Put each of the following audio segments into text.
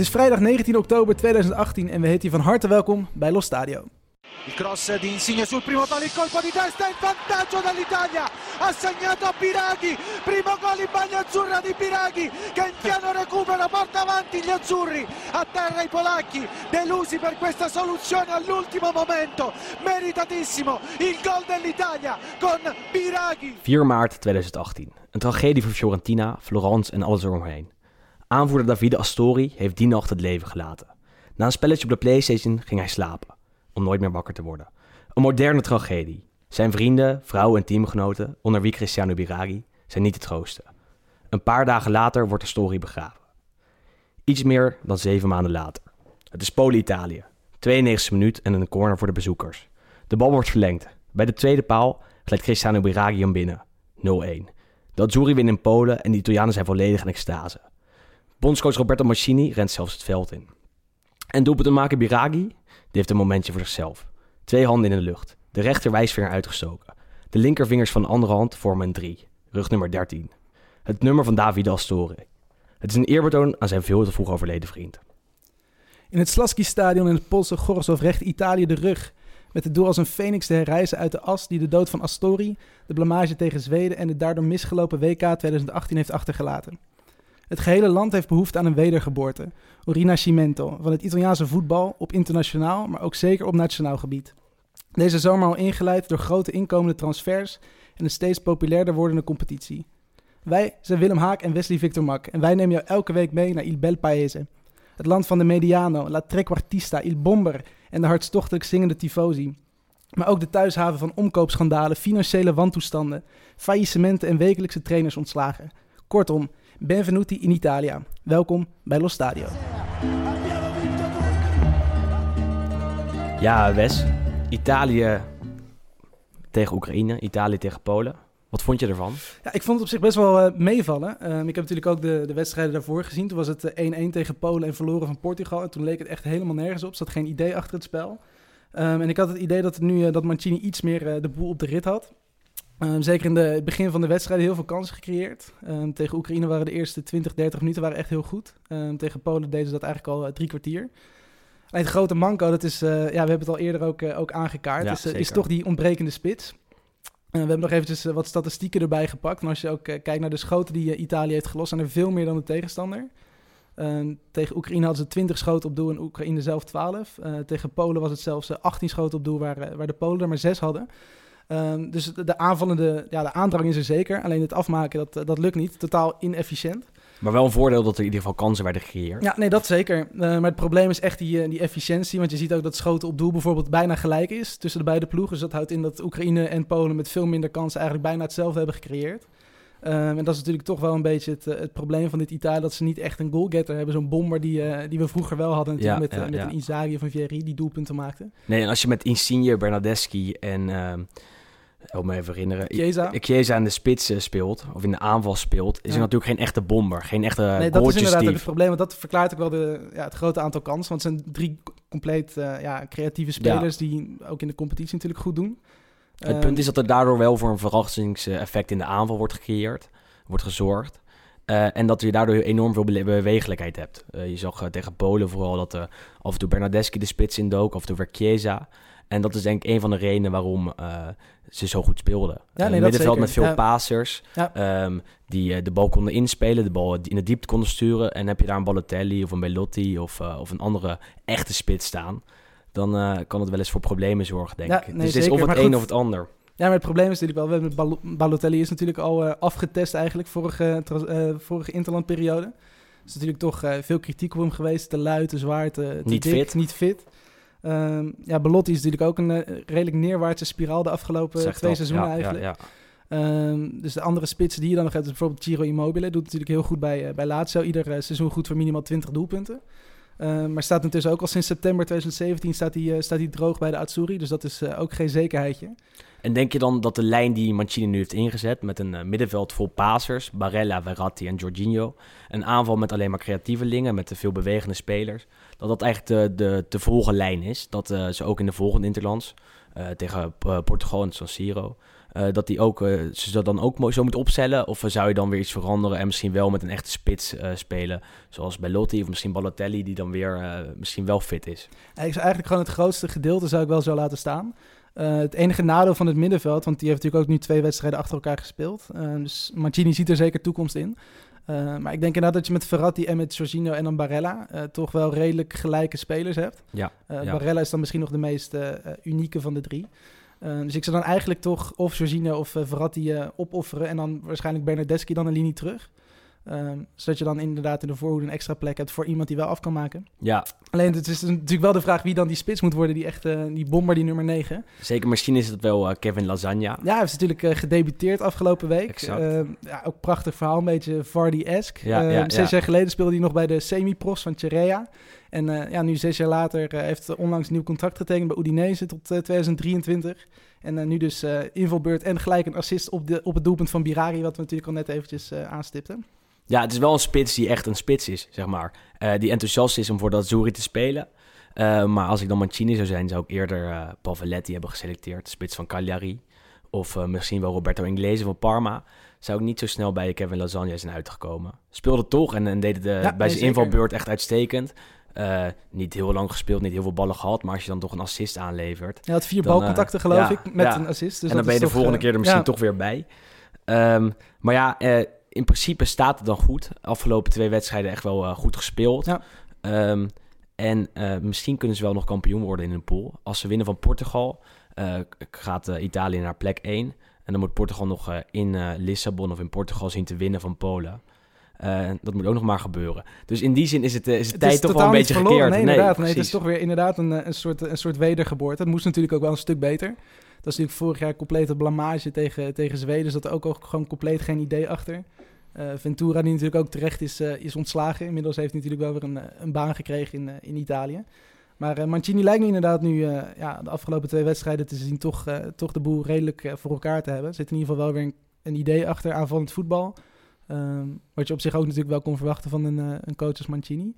Het is vrijdag 19 oktober 2018 en we heten je van harte welkom bij Los Stadio. Il cross di Insigne sul primo palo, il colpo di testa in vantaggio dall'Italia, ha segnato a Biraghi, primo gol in maglia azzurra di in piano recupero porta avanti gli azzurri, a terra i polacchi, delusi per questa soluzione all'ultimo momento, meritatissimo il gol dell'Italia con Biraghi. 4 maart 2018. Een tragedie voor Fiorentina, Florence en alles eromheen. Aanvoerder Davide Astori heeft die nacht het leven gelaten. Na een spelletje op de Playstation ging hij slapen, om nooit meer wakker te worden. Een moderne tragedie. Zijn vrienden, vrouw en teamgenoten, onder wie Cristiano Biraghi, zijn niet te troosten. Een paar dagen later wordt Astori begraven. Iets meer dan zeven maanden later. Het is Polen-Italië. 92e minuut en een corner voor de bezoekers. De bal wordt verlengd. Bij de tweede paal glijdt Cristiano Biraghi hem binnen. 0-1. De Azzurri winnen in Polen en de Italianen zijn volledig in extase. Bondscoach Roberto Mancini rent zelfs het veld in. En doelpuntenmaker Biraghi, die heeft een momentje voor zichzelf. Twee handen in de lucht, de rechter wijsvinger uitgestoken. De linkervingers van de andere hand vormen een 3, rug nummer 13. Het nummer van Davide Astori. Het is een eerbetoon aan zijn veel te vroeg overleden vriend. In het Slaski-stadion in het Poolse Gorzów recht Italië de rug. Met het doel als een phoenix te herrijzen uit de as die de dood van Astori, de blamage tegen Zweden en het daardoor misgelopen WK 2018 heeft achtergelaten. Het gehele land heeft behoefte aan een wedergeboorte, een rinascimento, van het Italiaanse voetbal op internationaal, maar ook zeker op nationaal gebied. Deze zomer al ingeleid door grote inkomende transfers en een steeds populairder wordende competitie. Wij zijn Willem Haak en Wesley Victor Mak en wij nemen jou elke week mee naar Il Bel Paese. Het land van de Mediano, La Trequartista, Il Bomber en de hartstochtelijk zingende tifosi. Maar ook de thuishaven van omkoopschandalen, financiële wantoestanden, faillissementen en wekelijkse trainers ontslagen. Kortom, benvenuti in Italia. Welkom bij Lo Stadio. Ja, Wes. Italië tegen Oekraïne, Italië tegen Polen. Wat vond je ervan? Ja, ik vond het op zich best wel eh, meevallen. Ehm, ik heb natuurlijk ook de, de wedstrijden daarvoor gezien. Toen was het eh, 1-1 tegen Polen en verloren van Portugal. En toen leek het echt helemaal nergens op. Er zat geen idee achter het spel. Ehm, en ik had het idee dat, nu, eh, dat Mancini iets meer eh, de boel op de rit had. Ehm, zeker in de, het begin van de wedstrijd heel veel kansen gecreëerd. Ehm, tegen Oekraïne waren de eerste 20, 30 minuten waren echt heel goed. Ehm, tegen Polen deden ze dat eigenlijk al eh, drie kwartier. Alleen het grote manco, dat is, eh, ja, we hebben het al eerder ook, eh, ook aangekaart, Ja, is, toch die ontbrekende spits. We hebben nog eventjes wat statistieken erbij gepakt. En als je ook kijkt naar de schoten die Italië heeft gelost, zijn er veel meer dan de tegenstander. Tegen Oekraïne hadden ze 20 schoten op doel en Oekraïne zelf 12. Eh, tegen Polen was het zelfs eh, 18 schoten op doel, waar, waar de Polen er maar 6 hadden. Ehm, dus de, de aanvallende, ja, de aandrang is er zeker. Alleen het afmaken, dat, dat lukt niet. Totaal inefficiënt. Maar wel een voordeel dat er in ieder geval kansen werden gecreëerd. Ja, nee, dat zeker. Eh, maar het probleem is echt die, eh, die efficiëntie. Want je ziet ook dat schoten op doel bijvoorbeeld bijna gelijk is tussen de beide ploegen. Dus dat houdt in dat Oekraïne en Polen met veel minder kansen eigenlijk bijna hetzelfde hebben gecreëerd. Ehm, en dat is natuurlijk toch wel een beetje het, eh, het probleem van dit Italië. Dat ze niet echt een goalgetter hebben. Zo'n bomber die, die we vroeger wel hadden natuurlijk Ja, met, ja, met ja. een Inzaghi of een Vieri die doelpunten maakte. Nee, en als je met Insigne, Bernardeschi en... help me even herinneren. Chiesa. Chiesa in de spits eh, speelt, of in de aanval speelt, is Ja. er natuurlijk geen echte bomber. Geen echte nee, dat is inderdaad het probleem. Want dat verklaart ook wel de, ja, het grote aantal kansen. Want het zijn drie compleet eh, ja, creatieve spelers die ook in de competitie natuurlijk goed doen. Het Ehm, punt is dat er daardoor wel voor een verrassingseffect in de aanval wordt gecreëerd, wordt gezorgd. Eh, en dat je daardoor enorm veel bewegelijkheid hebt. je zag tegen Polen vooral dat af en toe Bernardeschi de spits in dook, af en toe weer Chiesa. En dat is denk ik een van de redenen waarom ze zo goed speelden. Ja, nee, middenveld met veel ja. passers, ehm, die de bal konden inspelen, de bal in de diepte konden sturen. En heb je daar een Balotelli of een Belotti of, of een andere echte spits staan dan kan het wel eens voor problemen zorgen, denk ik. dus het is of het een of het ander. Ja, maar het probleem is natuurlijk wel, we met Balotelli is natuurlijk al afgetest eigenlijk vorige, vorige interlandperiode. Er is natuurlijk toch veel kritiek op hem geweest, te luid, te zwaar, te, niet dik, fit. Niet fit. Um, ja, Balotti is natuurlijk ook een redelijk neerwaartse spiraal de afgelopen twee seizoenen ja, eigenlijk. Ja, ja. Um, dus de andere spitsen die je dan nog hebt, bijvoorbeeld Giro Immobile, doet natuurlijk heel goed bij, bij Lazio. Ieder seizoen goed voor minimaal 20 doelpunten. Uh, maar staat intussen ook al sinds september 2017 staat hij, staat hij droog bij de Atsuri. Dus dat is ook geen zekerheidje. En denk je dan dat de lijn die Mancini nu heeft ingezet... met een middenveld vol pasers, Barella, Verratti en Jorginho... een aanval met alleen maar creatievelingen, met veel bewegende spelers... dat dat eigenlijk de, de te volgen lijn is. Dat ze ook in de volgende Interlands tegen Portugal en San Siro... Dat die ook, ze dat dan ook zo moet opstellen? Of zou je dan weer iets veranderen en misschien wel met een echte spits spelen? Zoals Bellotti of misschien Balotelli, die dan weer misschien wel fit is. ik zou eigenlijk gewoon het grootste gedeelte zou ik wel zo laten staan. het enige nadeel van het middenveld, want die heeft natuurlijk ook nu twee wedstrijden achter elkaar gespeeld. dus Mancini ziet er zeker toekomst in. Maar ik denk inderdaad dat je met Ferrati en met Jorginho en dan Barella toch wel redelijk gelijke spelers hebt. Ja, ja. Barella is dan misschien nog de meest unieke van de drie. Dus ik zou dan eigenlijk toch of Jorginho of Verratti opofferen en dan waarschijnlijk Bernardeschi dan een linie terug. Ehm, zodat je dan inderdaad in de voorhoede een extra plek hebt voor iemand die wel af kan maken. Ja. Alleen het is natuurlijk wel de vraag wie dan die spits moet worden, die echte die bomber, die nummer 9. Zeker, misschien is het wel Kevin Lasagna. Ja, hij is natuurlijk gedebuteerd afgelopen week. Exact. Ehm, ja, ook prachtig verhaal, een beetje Vardy-esque. Ja, ja, ehm, zes jaar geleden speelde hij nog bij de semi-pros van Cherea. En uh, ja, nu zes jaar later heeft onlangs een nieuw contract getekend bij Udinese tot 2023. Eh, en nu dus invalbeurt en gelijk een assist op, de, op het doelpunt van Birari, wat we natuurlijk al net eventjes aanstipten. Ja, het is wel een spits die echt een spits is, zeg maar. die enthousiast is om voor dat Zuri te spelen. maar als ik dan Mancini zou zijn, zou ik eerder uh, Paveletti hebben geselecteerd, spits van Cagliari. Of misschien wel Roberto Inglese van Parma zou ik niet zo snel bij Kevin Lasagna zijn uitgekomen. Speelde toch en, en deed het ja, bij zijn invalbeurt echt uitstekend. Uh, niet heel lang gespeeld, niet heel veel ballen gehad. Maar als je dan toch een assist aanlevert. Ja, had vier balcontacten uh, geloof ik met een assist. Dus en dan ben je de volgende keer er misschien toch weer bij. Um, maar ja, in principe staat het dan goed. Afgelopen twee wedstrijden echt wel goed gespeeld. Ja. Um, en misschien kunnen ze wel nog kampioen worden in een pool. Als ze winnen van Portugal, gaat Italië naar plek 1. En dan moet Portugal nog in Lissabon of in Portugal zien te winnen van Polen. Uh, dat moet ook nog maar gebeuren. Dus in die zin is het, uh, is het tijd toch wel een beetje verloren. gekeerd. Nee, inderdaad. Nee, het is toch weer inderdaad een, eh, een, soort, een soort wedergeboorte. Het moest natuurlijk ook wel een stuk beter. Dat is natuurlijk vorig jaar complete blamage tegen, tegen Zweden. Dus dat ook, ook gewoon compleet geen idee achter. Uh, Ventura, die natuurlijk ook terecht is, uh, is ontslagen. Inmiddels heeft hij natuurlijk wel weer een, een baan gekregen in, in Italië. Maar Mancini lijkt me inderdaad nu ja, de afgelopen twee wedstrijden te zien... toch, toch de boel redelijk voor elkaar te hebben. Er zit in ieder geval wel weer een, een idee achter aanvallend voetbal... Um, wat je op zich ook natuurlijk wel kon verwachten van een, een coach als Mancini.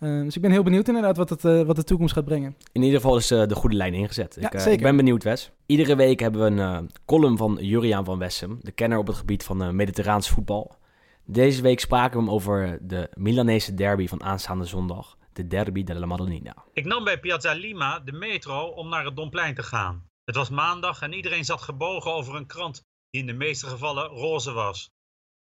Uh, dus ik ben heel benieuwd inderdaad wat, het, uh, wat de toekomst gaat brengen. In ieder geval is de goede lijn ingezet. Ja, ik, ik, ben benieuwd, Wes. Iedere week hebben we een column van Juriaan van Wessem, de kenner op het gebied van mediterraans voetbal. Deze week spraken we hem over de Milanese derby van aanstaande zondag, de derby della Madonnina. Ik nam bij Piazza Lima de metro om naar het Domplein te gaan. Het was maandag en iedereen zat gebogen over een krant die in de meeste gevallen roze was.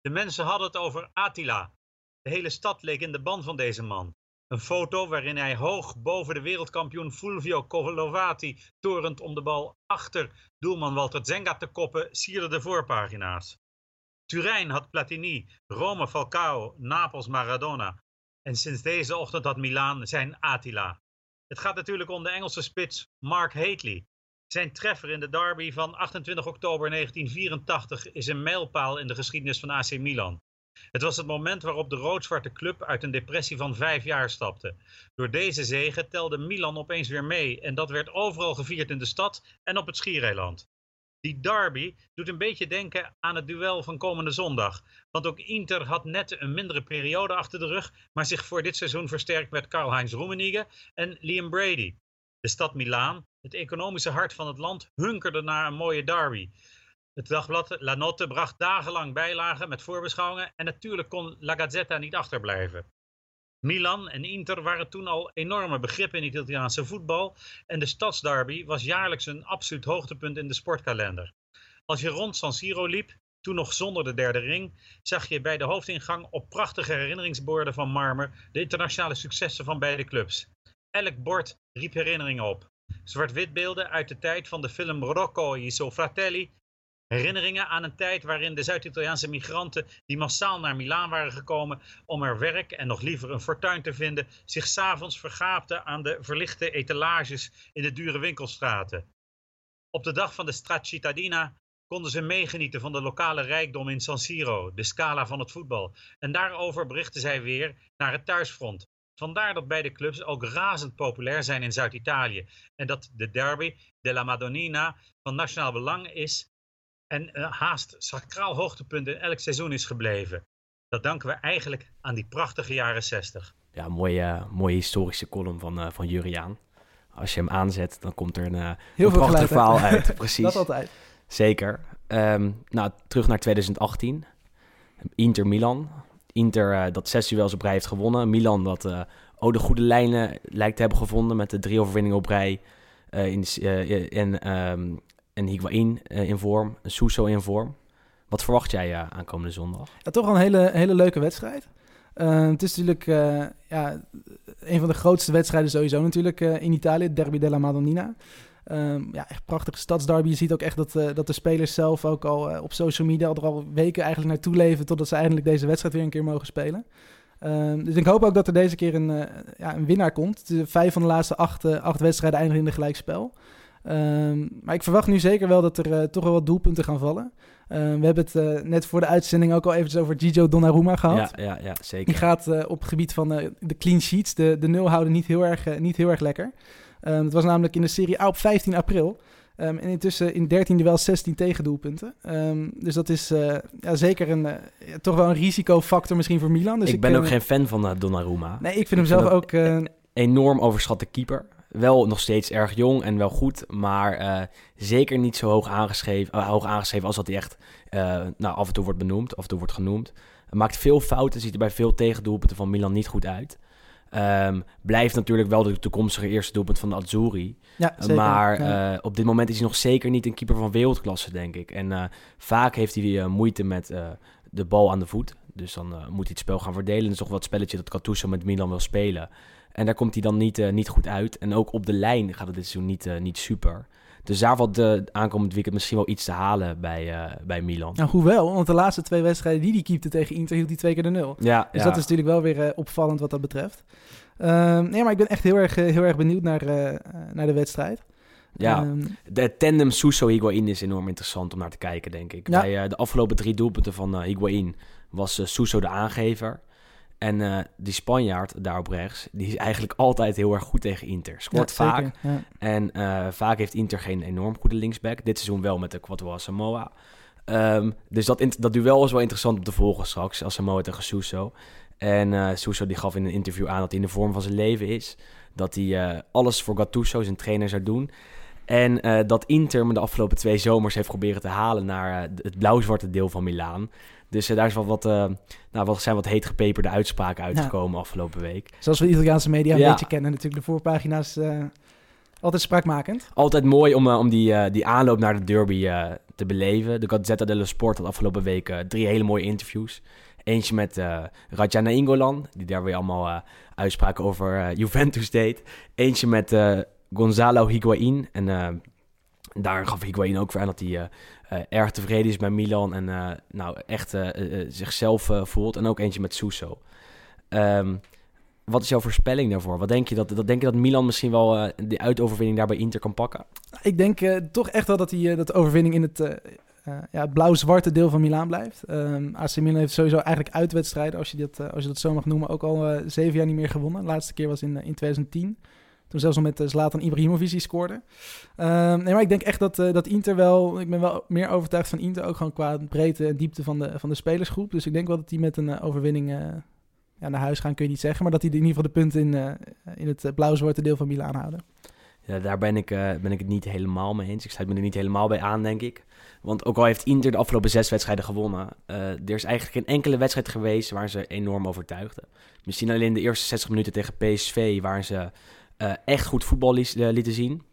De mensen hadden het over Attila. De hele stad leek in de band van deze man. Een foto waarin hij hoog boven de wereldkampioen Fulvio Colovati torend om de bal achter doelman Walter Zenga te koppen sierde de voorpagina's. Turijn had Platini, Rome Falcao, Napels Maradona. En sinds deze ochtend had Milaan zijn Attila. Het gaat natuurlijk om de Engelse spits Mark Hateley. Zijn treffer in de derby van 28 oktober 1984 is een mijlpaal in de geschiedenis van AC Milan. Het was het moment waarop de rood-zwarte club uit een depressie van vijf jaar stapte. Door deze zege telde Milan opeens weer mee en dat werd overal gevierd in de stad en op het Schiereiland. Die derby doet een beetje denken aan het duel van komende zondag. Want ook Inter had net een mindere periode achter de rug, maar zich voor dit seizoen versterkt met Karl-Heinz Rummenigge en Liam Brady. De stad Milaan, het economische hart van het land, hunkerde naar een mooie derby. Het dagblad La Notte bracht dagenlang bijlagen met voorbeschouwingen en natuurlijk kon La Gazzetta niet achterblijven. Milan en Inter waren toen al enorme begrippen in het Italiaanse voetbal en de stadsderby was jaarlijks een absoluut hoogtepunt in de sportkalender. Als je rond San Siro liep, toen nog zonder de derde ring, zag je bij de hoofdingang op prachtige herinneringsborden van marmer de internationale successen van beide clubs. Elk bord riep herinneringen op. Zwart-wit beelden uit de tijd van de film Rocco i suoi fratelli Herinneringen aan een tijd waarin de Zuid-Italiaanse migranten die massaal naar Milaan waren gekomen om er werk en nog liever een fortuin te vinden, zich s'avonds vergaapten aan de verlichte etalages in de dure winkelstraten. Op de dag van de Straccittadina konden ze meegenieten van de lokale rijkdom in San Siro, de scala van het voetbal. En daarover berichten zij weer naar het thuisfront. Vandaar dat beide clubs ook razend populair zijn in Zuid-Italië. En dat de derby della Madonnina van nationaal belang is en uh, haast sacraal hoogtepunt in elk seizoen is gebleven. Dat danken we eigenlijk aan die prachtige jaren 60. Ja, mooie, mooie historische column van, uh, van Juriaan. Als je hem aanzet, dan komt er een, uh, Heel een veel prachtig verhaal uit. Precies. Dat altijd. Zeker. Ehm, nou, terug naar 2018. Inter Milan. Inter eh, dat zes duels op rij heeft gewonnen. Milan dat eh, ook de goede lijnen lijkt te hebben gevonden met de drie overwinningen op rij. eh, in, de- eh, en, ehm en Higuain eh, in vorm, en Suso in vorm. Wat verwacht jij eh, aankomende zondag? Ja, toch een hele, hele leuke wedstrijd. Eh, het is natuurlijk ja, een van de grootste wedstrijden sowieso natuurlijk in Italië, Derby della Madonnina. Ehm, ja, echt prachtige stadsderby. Je ziet ook echt dat, dat de spelers zelf ook al op social media er al weken eigenlijk naartoe leven totdat ze eindelijk deze wedstrijd weer een keer mogen spelen. Ehm, dus ik hoop ook dat er deze keer een, ja, een winnaar komt. Vijf van de laatste acht, acht wedstrijden eindigen in de gelijkspel. Ehm, maar ik verwacht nu zeker wel dat er eh, toch wel wat doelpunten gaan vallen. Ehm, we hebben het eh, net voor de uitzending ook al eventjes over Gigio Donnarumma gehad. Ja, ja, ja, zeker. Die gaat eh, op het gebied van de clean sheets, de, de nul houden, niet heel erg, niet heel erg lekker. Ehm, het was namelijk in de Serie A op 15 april. Ehm, en intussen in 13 wel 16 tegendoelpunten. Ehm, dus dat is ja, zeker een, toch wel een risicofactor misschien voor Milan. Dus ik ben eh, ook geen fan van Donnarumma. Nee, ik vind hem ik vind zelf ook... eh, enorm overschatte keeper. Wel nog steeds erg jong en wel goed, maar eh, zeker niet zo hoog aangeschreven, eh, hoog aangeschreven als dat hij echt eh, nou, af en toe wordt benoemd, af en toe wordt genoemd. Hij maakt veel fouten, ziet er bij veel tegendoelpunten van Milan niet goed uit. Ehm, blijft natuurlijk wel de toekomstige eerste doelpunt van de Azzurri. ja, zeker. maar Ja. op dit moment is hij nog zeker niet een keeper van wereldklasse, denk ik. En vaak heeft hij moeite met de bal aan de voet. Dus dan moet hij het spel gaan verdelen. Dat is toch wel het spelletje dat Gattuso met Milan wil spelen. En daar komt hij dan niet, eh, niet goed uit. En ook op de lijn gaat het dit seizoen niet, eh, niet super. Dus daar valt de aankomend weekend misschien wel iets te halen bij, eh, bij Milan. Nou, hoewel, want de laatste twee wedstrijden die hij keepte tegen Inter hield hij twee keer de nul. Ja, Dus ja. dat is natuurlijk wel weer opvallend wat dat betreft. Ehm, nee, maar ik ben echt heel erg, heel erg benieuwd naar, naar de wedstrijd. ja. Ehm, De tandem Suso-Higuain is enorm interessant om naar te kijken, denk ik. Ja. Bij de afgelopen drie doelpunten van Higuain was Suso de aangever. En eh, die Spanjaard daarop rechts, die is eigenlijk altijd heel erg goed tegen Inter. Scoort ja, vaak. zeker, ja. En eh, vaak heeft Inter geen enorm goede linksback. Dit seizoen wel met de Quattro Asamoah. Ehm, dus dat, dat duel is wel interessant om te volgen straks. Asamoah tegen Suso. En Suso die gaf in een interview aan dat hij in de vorm van zijn leven is. Dat hij alles voor Gattuso, zijn trainer, zou doen. En eh, dat Inter me de afgelopen twee zomers heeft proberen te halen naar eh, het blauw-zwarte deel van Milaan. Dus eh, daar is wel wat, nou, wat, zijn wat heet gepeperde uitspraken uitgekomen afgelopen week. Zoals we de Italiaanse media een Ja. beetje kennen natuurlijk. De voorpagina's altijd spraakmakend. Altijd mooi om, om die, die aanloop naar de derby te beleven. De Gazzetta dello Sport had afgelopen week drie hele mooie interviews. Eentje met eh Rajana Ingolan, die daar weer allemaal uitspraken over Juventus deed. Eentje met Gonzalo Higuain. En eh, daar gaf Higuain ook weer aan dat hij eh, eh, erg tevreden is bij Milan. En nou, echt zichzelf voelt. En ook eentje met Suso. Ehm, wat is jouw voorspelling daarvoor? Wat denk je dat, dat, denk je dat Milan misschien wel die uitoverwinning daar bij Inter kan pakken? Ik denk toch echt wel dat, eh, dat de overwinning in het, ja, het blauw-zwarte deel van Milaan blijft. Ehm AC Milan heeft sowieso eigenlijk uitwedstrijden, als je dat, als je dat zo mag noemen, ook al zeven jaar niet meer gewonnen. De laatste keer was in, in 2010. Toen zelfs nog met eh, Zlatan Ibrahimovic scoorde. Ehm, nee, maar ik denk echt dat, eh, dat Inter wel... Ik ben wel meer overtuigd van Inter, ook gewoon qua breedte en diepte van de, van de spelersgroep. Dus ik denk wel dat die met een eh, overwinning eh, ja, naar huis gaan, kun je niet zeggen. Maar dat die in ieder geval de punten in, in het blauw-zwarte deel van Milaan houden. Ja, daar ben ik, ben ik het niet helemaal mee eens. Ik sluit me er niet helemaal bij aan, denk ik. Want ook al heeft Inter de afgelopen zes wedstrijden gewonnen, er is eigenlijk geen enkele wedstrijd geweest waar ze enorm overtuigden. Misschien alleen de eerste 60 minuten tegen PSV, waar ze eh, echt goed voetbal liet- eh, lieten zien.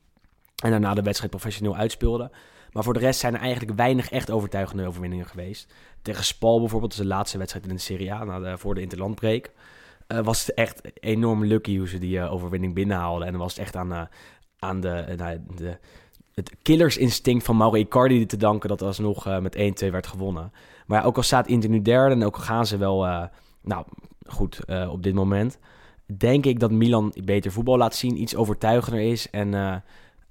En daarna de wedstrijd professioneel uitspeelden. Maar voor de rest zijn er eigenlijk weinig echt overtuigende overwinningen geweest. Tegen Spal bijvoorbeeld, dus de laatste wedstrijd in de Serie A, na de, voor de interlandbreek. eh, was het echt enorm lucky hoe ze die overwinning binnenhaalden. En dan was het echt aan, aan de, nou, de, het killersinstinct van Mauro Icardi te danken dat er alsnog met 1-2 werd gewonnen. Maar ook al staat Inter nu derde en ook al gaan ze wel nou, goed op dit moment, denk ik dat Milan beter voetbal laat zien, iets overtuigender is en eh,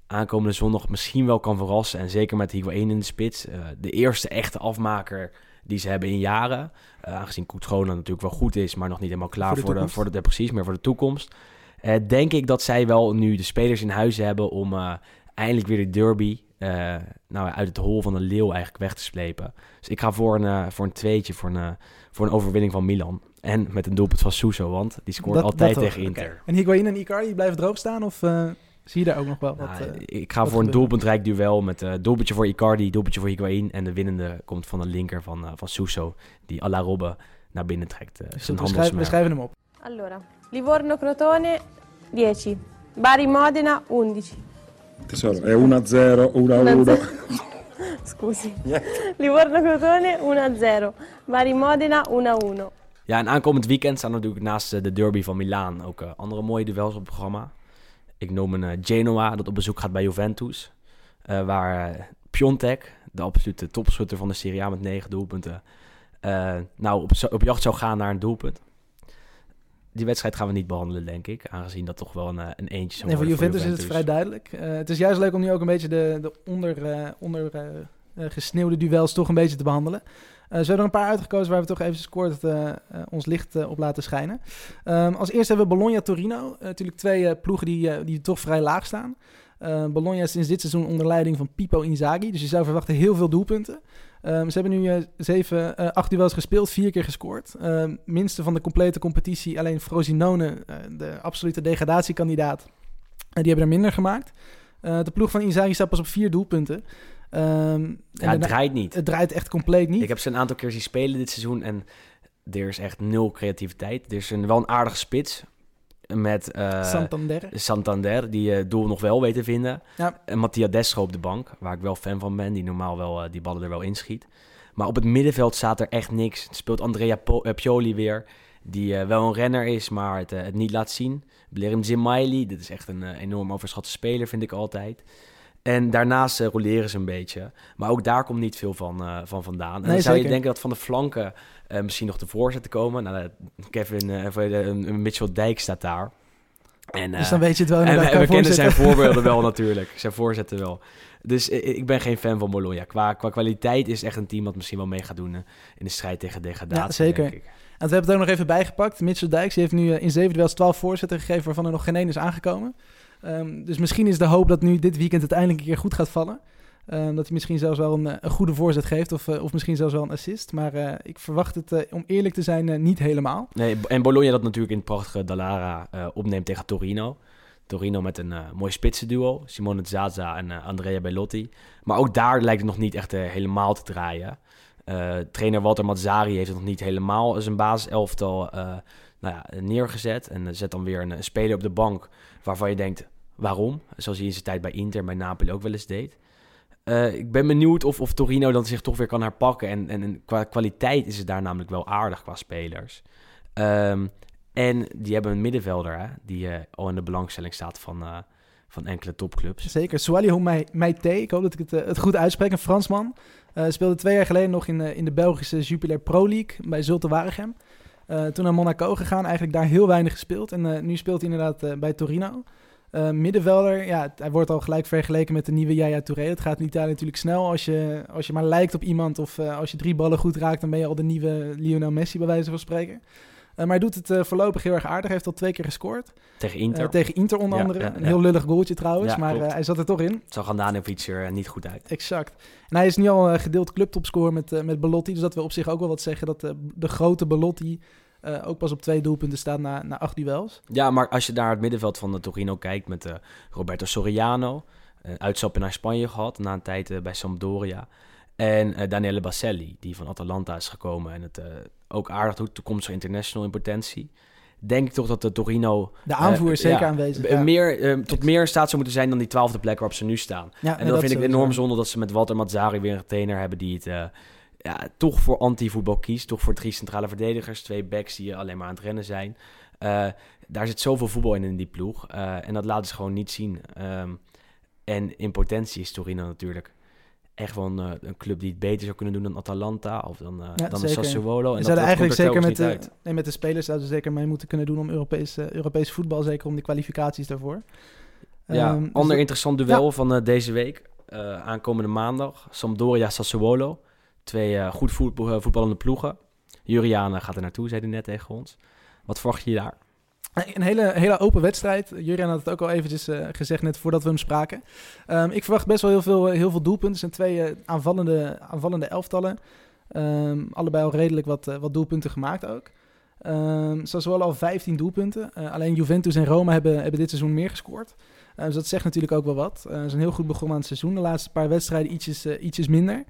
aankomende zondag misschien wel kan verrassen. En zeker met Higuain in de spits, eh, de eerste echte afmaker die ze hebben in jaren. Eh, aangezien Coetrona natuurlijk wel goed is, maar nog niet helemaal klaar Voor de voor de, toekomst. voor de, precies, maar voor de toekomst. Denk ik dat zij wel nu de spelers in huis hebben om eindelijk weer de derby nou, uit het hol van de leeuw eigenlijk weg te slepen. Dus ik ga voor een, voor een tweetje, voor een, voor een overwinning van Milan. En met een doelpunt van Suso, want die scoort Dat- altijd dat tegen Inter. En Higuain en Icardi blijven droog staan? Of eh, zie je daar ook nog wel wat... Nou, eh, ik ga wat voor een doelpuntrijk duel met uh, doelpuntje voor Icardi, doelpuntje voor Higuain. En de winnende komt van de linker van, eh, van Suso, die à la Robbe naar binnen trekt. dus we, schrijven, we handelsmerk. schrijven hem op. Allora, Livorno-Crotone 10, Bari-Modena 11. Tesoro, è 1-0, 1-1. Scusi. Livorno-Crotone 1-0, Bari-Modena 1-1. Ja, en aankomend weekend staan natuurlijk naast eh, de derby van Milaan ook eh, andere mooie duels op het programma. Ik noem een eh, Genoa dat op bezoek gaat bij Juventus. waar Piontek, de absolute topschutter van de Serie A met negen doelpunten, nou op, op jacht zou gaan naar een doelpunt. Die wedstrijd gaan we niet behandelen, denk ik. Aangezien dat toch wel een, een eentje zou Nee, voor Juventus is het vrij duidelijk. Het is juist leuk om nu ook een beetje de, de onder, onder gesneeuwde duels toch een beetje te behandelen. Zo hebben er een paar uitgekozen waar we toch even kort eh, eh, ons licht op laten schijnen. Ehm, als eerste hebben we Bologna-Torino. Natuurlijk twee ploegen die, die toch vrij laag staan. Eh, Bologna is sinds dit seizoen onder leiding van Pipo Inzaghi. Dus je zou verwachten heel veel doelpunten. Ehm, ze hebben nu zeven, acht duels gespeeld, vier keer gescoord. Ehm, minste van de complete competitie. Alleen Frosinone, de absolute degradatiekandidaat, die hebben er minder gemaakt. Eh, de ploeg van Inzaghi staat pas op vier doelpunten. En Ja, het draait niet. het draait echt compleet niet. Ik heb ze een aantal keer zien spelen dit seizoen en er is echt nul creativiteit. Er is een, wel een aardige spits met eh, Santander. Santander, die eh doel nog wel weet te vinden. Ja. En Mattia Destro op de bank, waar ik wel fan van ben, die normaal wel die ballen er wel inschiet. Maar op het middenveld staat er echt niks. Het speelt Andrea Po- Pioli weer, die wel een renner is, maar het, het niet laat zien. Blerim Zimaili, dit is echt een eh, enorm overschatte speler, vind ik altijd. En daarnaast eh, roleren ze een beetje. Maar ook daar komt niet veel van, eh, van vandaan. En Nee, dan zou je denken dat van de flanken misschien nog de voorzetten komen. Nou, Kevin, Mitchell Dijk staat daar. En, dus dan weet je het wel en we, we kennen zijn voorbeelden wel natuurlijk. Zijn voorzetten wel. Dus ik ben geen fan van Bologna. Qua, qua kwaliteit is echt een team dat misschien wel mee gaat doen in de strijd tegen degradatie. Ja, zeker. denk ik. We hebben het ook nog even bijgepakt. Mitchell Dijks heeft nu eh, in zeven duels 12 voorzetten gegeven, waarvan er nog geen één is aangekomen. Ehm, dus misschien is de hoop dat nu dit weekend het eindelijk een keer goed gaat vallen. Ehm, dat hij misschien zelfs wel een, eh, een goede voorzet geeft, of, eh, of misschien zelfs wel een assist. Maar ik verwacht het, om eerlijk te zijn, niet helemaal. Nee, en Bologna dat natuurlijk in het prachtige Dallara opneemt tegen Torino. Torino met een mooi spitsenduo. Simone Zaza en Andrea Bellotti. Maar ook daar lijkt het nog niet echt helemaal te draaien. Eh, trainer Walter Mazzari heeft nog niet helemaal zijn basiselftal eh, nou ja, neergezet. En eh, zet dan weer een, speler op de bank waarvan je denkt, waarom? Zoals hij in zijn tijd bij Inter, bij Napoli ook wel eens deed. Ik ben benieuwd of, of Torino dan zich toch weer kan herpakken. En, en, qua kwaliteit is het daar namelijk wel aardig qua spelers. Ehm, en die hebben een middenvelder die al in de belangstelling staat van, van enkele topclubs. Zeker. Swaliho Meite, ik hoop dat ik het, eh, het goed uitspreek, een Fransman. Eh, speelde twee jaar geleden nog in, eh, in de Belgische Jupiler Pro League bij Zulte Waregem. Toen naar Monaco gegaan, eigenlijk daar heel weinig gespeeld. En nu speelt hij inderdaad bij Torino. Middenvelder, ja, hij wordt al gelijk vergeleken met de nieuwe Yaya Touré. Het gaat in Italië natuurlijk snel. Als je, als je maar lijkt op iemand of als je drie ballen goed raakt, dan ben je al de nieuwe Lionel Messi bij wijze van spreken. Eh, maar hij doet het eh, voorlopig heel erg aardig. Hij heeft al twee keer gescoord. Tegen Inter. Eh, tegen Inter onder Ja, andere. ja, een heel lullig goaltje trouwens, maar hij zat er toch in. Het zag Andanovic er niet goed uit. Exact. En hij is nu al gedeeld clubtopscorer met, met Belotti. Dus dat wil op zich ook wel wat zeggen dat de grote Belotti ook pas op twee doelpunten staat na, na acht duels. Ja, maar als je naar het middenveld van de Torino kijkt met uh, Roberto Soriano, uitstapje naar Spanje gehad na een tijd uh, bij Sampdoria. En Daniele Baselli, die van Atalanta is gekomen en het ook aardig doet, toekomstig international in potentie. Denk ik toch dat de Torino... De aanvoer is zeker ja, aanwezig. Ja. Meer, tot meer in staat zou moeten zijn dan die twaalfde plek waarop ze nu staan. Ja, en dan vind ik het enorm zonde dat ze met Walter Mazzari weer een trainer hebben die het ja, toch voor anti-voetbal kiest. Toch voor drie centrale verdedigers, twee backs die alleen maar aan het rennen zijn. Uh, daar zit zoveel voetbal in in die ploeg. Uh, en dat laten ze gewoon niet zien. Um, en in potentie is Torino natuurlijk echt wel een, uh, een, club die het beter zou kunnen doen dan Atalanta of dan, ja, dan Sassuolo. En zouden eigenlijk zeker met de, nee, met de spelers zouden ze zeker mee moeten kunnen doen om Europees, Europees voetbal, zeker om de kwalificaties daarvoor. Ja, um, ander dus interessant duel ja. van deze week, aankomende maandag, Sampdoria Sassuolo. Twee uh, goed voetbal, voetballende ploegen. Juriaan gaat er naartoe, zei hij net tegen ons. Wat verwacht je daar? Een hele, hele open wedstrijd. Juriaan had het ook al eventjes uh, gezegd net voordat we hem spraken. Um, ik verwacht best wel heel veel, heel veel doelpunten. Er zijn twee uh, aanvallende, aanvallende elftallen. Um, allebei al redelijk wat, wat doelpunten gemaakt ook. Um, zoals wel al 15 doelpunten. alleen Juventus en Roma hebben, hebben dit seizoen meer gescoord. dus dat zegt natuurlijk ook wel wat. ze zijn heel goed begonnen aan het seizoen. De laatste paar wedstrijden ietsjes, ietsjes minder.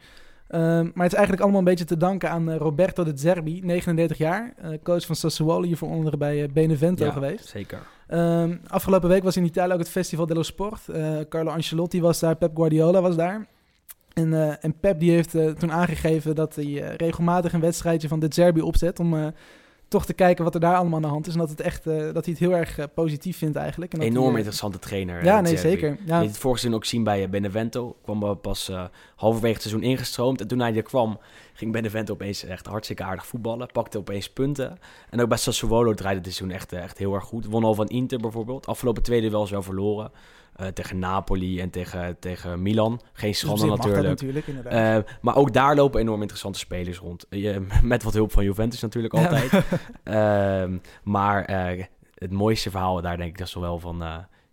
Um, maar het is eigenlijk allemaal een beetje te danken aan uh, Roberto de Zerbi, 39 jaar. Uh, coach van Sassuolo, hier voor onder bij uh, Benevento ja, geweest. zeker. Um, afgelopen week was in Italië ook het Festival dello Sport. Carlo Ancelotti was daar, Pep Guardiola was daar. En, en Pep die heeft toen aangegeven dat hij regelmatig een wedstrijdje van de Zerbi opzet... om toch te kijken wat er daar allemaal aan de hand is. En dat, het echt, uh, dat hij het heel erg uh, positief vindt eigenlijk. En Enorm hij, uh, interessante trainer. Ja, nee, zeker. Ja. Je het vorige seizoen ook zien bij Benevento. Kwam pas halverwege het seizoen ingestroomd. En toen hij er kwam, ging Benevento opeens echt hartstikke aardig voetballen. Pakte opeens punten. En ook bij Sassuolo draaide het seizoen echt, echt heel erg goed. Won al van Inter bijvoorbeeld. Afgelopen tweede wel zo verloren. Uh, tegen Napoli en tegen, tegen Milan. Geen Dus schande natuurlijk. natuurlijk uh, maar ook daar lopen enorm interessante spelers rond. Uh, met wat hulp van Juventus natuurlijk altijd. Ja. maar het mooiste verhaal daar denk ik dat is wel van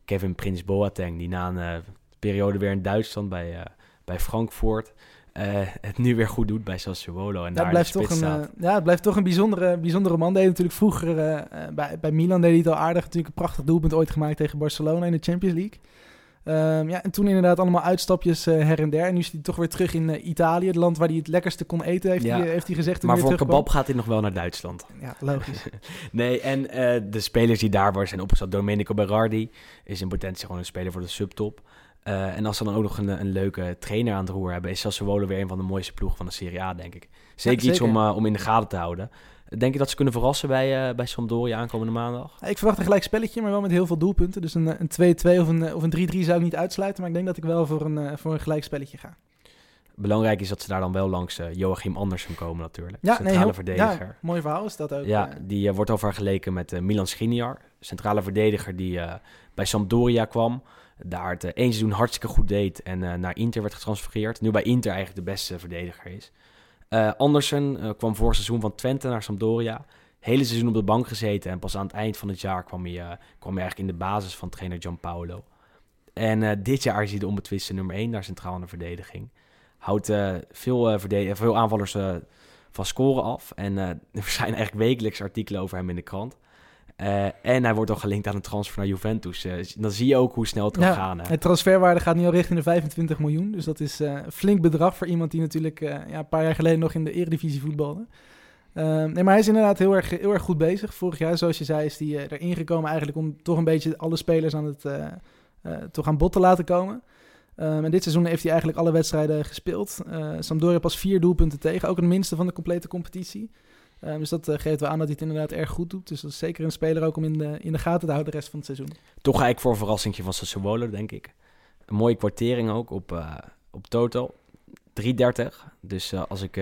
Kevin Prins Boateng. Die na een periode weer in Duitsland bij, bij Frankfurt... het nu weer goed doet bij Sassuolo. En ja, daar blijft toch een, ja, het blijft toch een bijzondere, bijzondere man. Deed natuurlijk vroeger bij, bij Milan deed hij het al aardig. Natuurlijk een prachtig doelpunt ooit gemaakt tegen Barcelona in de Champions League. Um, ja, en toen inderdaad allemaal uitstapjes uh, her en der. En nu is hij toch weer terug in uh, Italië, het land waar hij het lekkerste kon eten, heeft, ja. hij, heeft hij gezegd. Maar voor kebab gaat hij nog wel naar Duitsland. Ja, logisch. nee, en uh, de spelers die daar waren zijn opgesteld. Domenico Berardi is in potentie gewoon een speler voor de subtop. En als ze dan ook nog een, een, leuke trainer aan het roer hebben, is Sassuolo weer een van de mooiste ploegen van de Serie A, denk ik. Zeker, ja, zeker. iets om, om in de gaten te houden. Denk je dat ze kunnen verrassen bij, uh, bij Sampdoria aankomende maandag? Ik verwacht een gelijk spelletje, maar wel met heel veel doelpunten. Dus een 2-2 of een, of een 3-3 zou ik niet uitsluiten. Maar ik denk dat ik wel voor een, voor een gelijk spelletje ga. Belangrijk is dat ze daar dan wel langs Joachim Andersen komen natuurlijk. Ja, centrale nee, heel, verdediger. Ja, mooi verhaal is dat ook. Ja, die wordt al vergeleken met Milan Skriniar. Centrale verdediger die bij Sampdoria kwam. Daar het één seizoen hartstikke goed deed en naar Inter werd getransfereerd. Nu bij Inter eigenlijk de beste verdediger is. Uh, Andersen uh, kwam vorig seizoen van Twente naar Sampdoria. Hele seizoen op de bank gezeten. En pas aan het eind van het jaar kwam hij, kwam hij eigenlijk in de basis van trainer Gianpaolo. En dit jaar is hij de onbetwiste nummer 1 daar centraal in de verdediging. Houdt veel, veel aanvallers van scoren af. En er verschijnen eigenlijk wekelijks artikelen over hem in de krant. Uh, en hij wordt al gelinkt aan een transfer naar Juventus. Uh, dan zie je ook hoe snel het kan ja, gaan. Hè? Het transferwaarde gaat nu al richting de 25 miljoen. Dus dat is uh, een flink bedrag voor iemand die natuurlijk ja, een paar jaar geleden nog in de eredivisie voetbalde. Ehm, nee, maar hij is inderdaad heel erg, heel erg goed bezig. Vorig jaar, zoals je zei, is hij erin gekomen eigenlijk om toch een beetje alle spelers aan het toch aan bod te laten komen. Um, en dit seizoen heeft hij eigenlijk alle wedstrijden gespeeld. Sampdoria pas vier doelpunten tegen, ook het minste van de complete competitie. Um, dus dat uh, geeft wel aan dat hij het inderdaad erg goed doet. Dus dat is zeker een speler ook om in de, in de gaten te houden de rest van het seizoen. Toch eigenlijk voor een verrassingje van Sassuolo, denk ik. Een mooie kwartering ook op, uh, op total. 3,30. Dus uh, als ik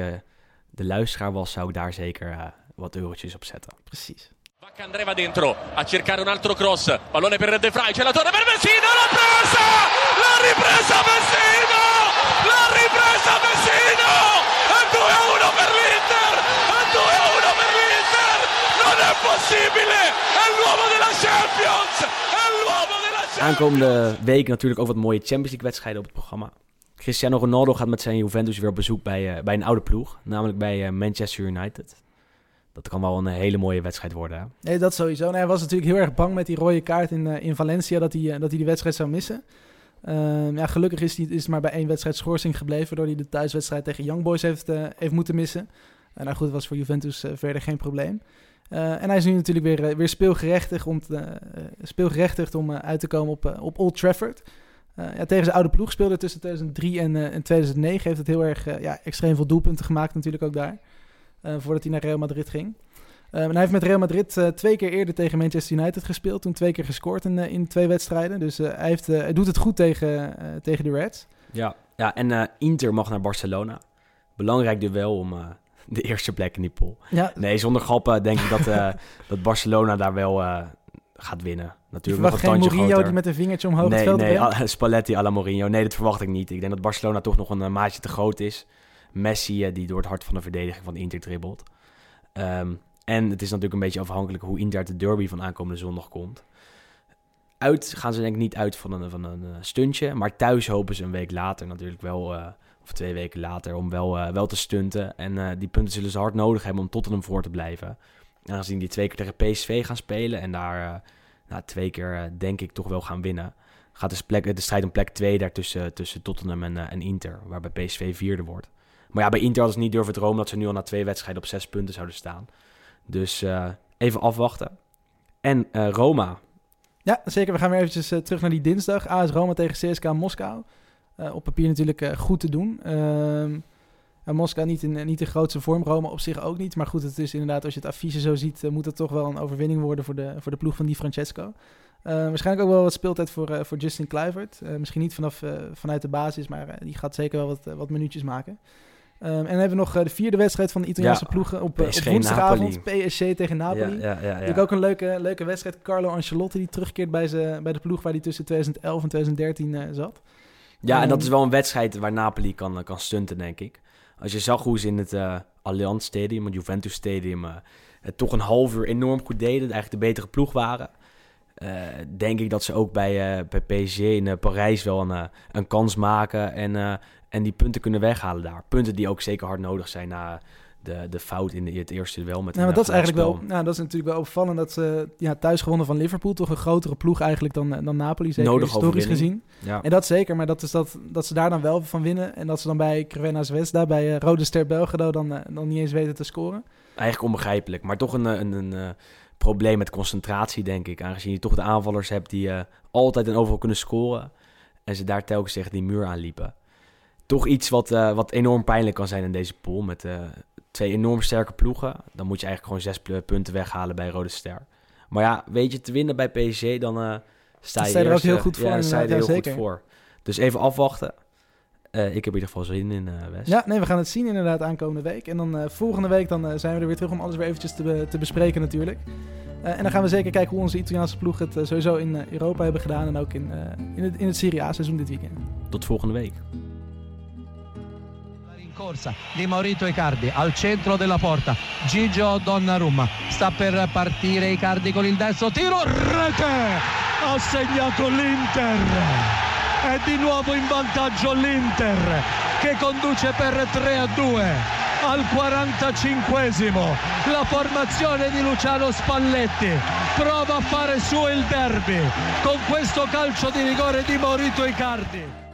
de luisteraar was, zou ik daar zeker wat eurotjes op zetten. Precies. Andreva dentro a cercare un altro cross. Pallone per De Vrij. C'è la torre per Messina. L'ha presa! L'ha ripresa Messina! L'ha ripresa Messina! E 2-1 per l'Inter! E 2-1 per l'Inter! Non è possibile! È l'uomo della Champions! È l'uomo della Champions! Aankomende week natuurlijk ook wat mooie Champions League wedstrijden op het programma. Cristiano Ronaldo gaat met zijn Juventus weer op bezoek bij, uh, bij een oude ploeg. Namelijk bij uh, Manchester United. dat kan wel een hele mooie wedstrijd worden. Hè? Nee, dat sowieso. Hij was natuurlijk heel erg bang met die rode kaart in, in Valencia dat hij, dat hij die wedstrijd zou missen. Ehm, ja, gelukkig is hij is maar bij één wedstrijd schorsing gebleven, waardoor hij de thuiswedstrijd tegen Young Boys heeft, heeft moeten missen. En nou goed, was voor Juventus verder geen probleem. Uh, en hij is nu natuurlijk weer, weer speelgerechtigd om, te, uh, speelgerechtigd om uit te komen op, op Old Trafford. ja, tegen zijn oude ploeg speelde tussen 2003 en, en 2009. Heeft het heel erg ja, extreem veel doelpunten gemaakt natuurlijk ook daar. voordat hij naar Real Madrid ging. en hij heeft met Real Madrid twee keer eerder tegen Manchester United gespeeld. Toen twee keer gescoord in, in twee wedstrijden. Dus hij, heeft, hij doet het goed tegen, tegen de Reds. Ja, ja en Inter mag naar Barcelona. Belangrijk duel om de eerste plek in die pool. Ja. Nee, zonder grappen denk ik dat, uh, dat Barcelona daar wel uh, gaat winnen. Natuurlijk nog een geen Mourinho groter. die met een vingertje omhoog nee, het veld Nee, Spalletti à la Mourinho. Nee, dat verwacht ik niet. Ik denk dat Barcelona toch nog een uh, maatje te groot is. Messi die door het hart van de verdediging van Inter dribbelt. Um, en het is natuurlijk een beetje afhankelijk hoe Inter de derby van aankomende zondag komt. Uit gaan ze denk ik niet uit van een, van een stuntje. Maar thuis hopen ze een week later natuurlijk wel of twee weken later, om wel, uh, wel te stunten. En uh, die punten zullen ze hard nodig hebben om Tottenham voor te blijven. Aangezien die twee keer tegen PSV gaan spelen en daar uh, nou, twee keer denk ik toch wel gaan winnen. Gaat dus plek, de strijd om plek 2 daar tussen, tussen Tottenham en, en Inter, waarbij PSV vierde wordt. Maar ja, bij Inter hadden ze niet durven dromen dat ze nu al na twee wedstrijden op zes punten zouden staan. Dus even afwachten. En Roma. Ja, zeker. We gaan weer eventjes terug naar die dinsdag. AS Roma tegen CSK Moskou. Uh, op papier natuurlijk uh, goed te doen. Uh, Moskou niet in niet de grootste vorm, Roma op zich ook niet. Maar goed, het is inderdaad, als je het affiche zo ziet, uh, moet het toch wel een overwinning worden voor de, voor de ploeg van die Francesco. waarschijnlijk ook wel wat speeltijd voor, voor Justin Kluivert. misschien niet vanaf, vanuit de basis, maar die gaat zeker wel wat, wat minuutjes maken. Um, en dan hebben we nog de vierde wedstrijd van de Italiaanse ja, ploegen op, op woensdagavond. PSG tegen Napoli. Ja, ja, ja, ook een leuke, leuke wedstrijd. Carlo Ancelotti die terugkeert bij, ze, bij de ploeg waar hij tussen 2011 en 2013 zat. Ja, en dat is wel een wedstrijd waar Napoli kan, kan stunten, denk ik. Als je zag hoe ze in het uh, Allianz Stadium, het Juventus Stadium, uh, het toch een half uur enorm goed deden, eigenlijk de betere ploeg waren. Uh, denk ik dat ze ook bij, bij PSG in Parijs wel een, een kans maken en, en die punten kunnen weghalen daar. Punten die ook zeker hard nodig zijn na de, de fout in, de, het eerste duel met ja, maar dat is eigenlijk wel, nou, dat is natuurlijk wel opvallend dat ze ja, thuis gewonnen van Liverpool, toch een grotere ploeg eigenlijk dan, dan Napoli, zeker Nodig historisch gezien. Ja. En dat zeker, maar dat is dat, dat ze daar dan wel van winnen en dat ze dan bij Crvena Zvezda, bij uh, Rode Ster Belgrado dan, uh, dan niet eens weten te scoren. Eigenlijk onbegrijpelijk, maar toch een, een, een, probleem met concentratie, denk ik. Aangezien je toch de aanvallers hebt die altijd en overal kunnen scoren en ze daar telkens tegen die muur aanliepen. Toch iets wat, wat enorm pijnlijk kan zijn in deze pool met twee enorm sterke ploegen. Dan moet je eigenlijk gewoon zes punten weghalen bij Rode Ster. Maar ja, weet je, te winnen bij PSG, dan uh, sta je, er ook heel goed voor. Ja, sta je er heel goed voor. Dus even afwachten. Uh, ik heb in ieder geval zin in uh, West. Ja, nee, we gaan het zien inderdaad aankomende week. En dan volgende week dan, zijn we er weer terug om alles weer eventjes te, be te bespreken natuurlijk. en dan gaan we zeker kijken hoe onze Italiaanse ploeg het sowieso in Europa hebben gedaan. En ook in, in, het, in het Serie A seizoen dit weekend. Tot volgende week. Corsa di Maurito Icardi al centro della porta. Gigio Donnarumma sta per partire Icardi con il destro tiro rete! Ha segnato l'Inter! È di nuovo in vantaggio l'Inter che conduce per 3 a 2 al 45esimo la formazione di Luciano Spalletti prova a fare su il derby con questo calcio di rigore di Maurito Icardi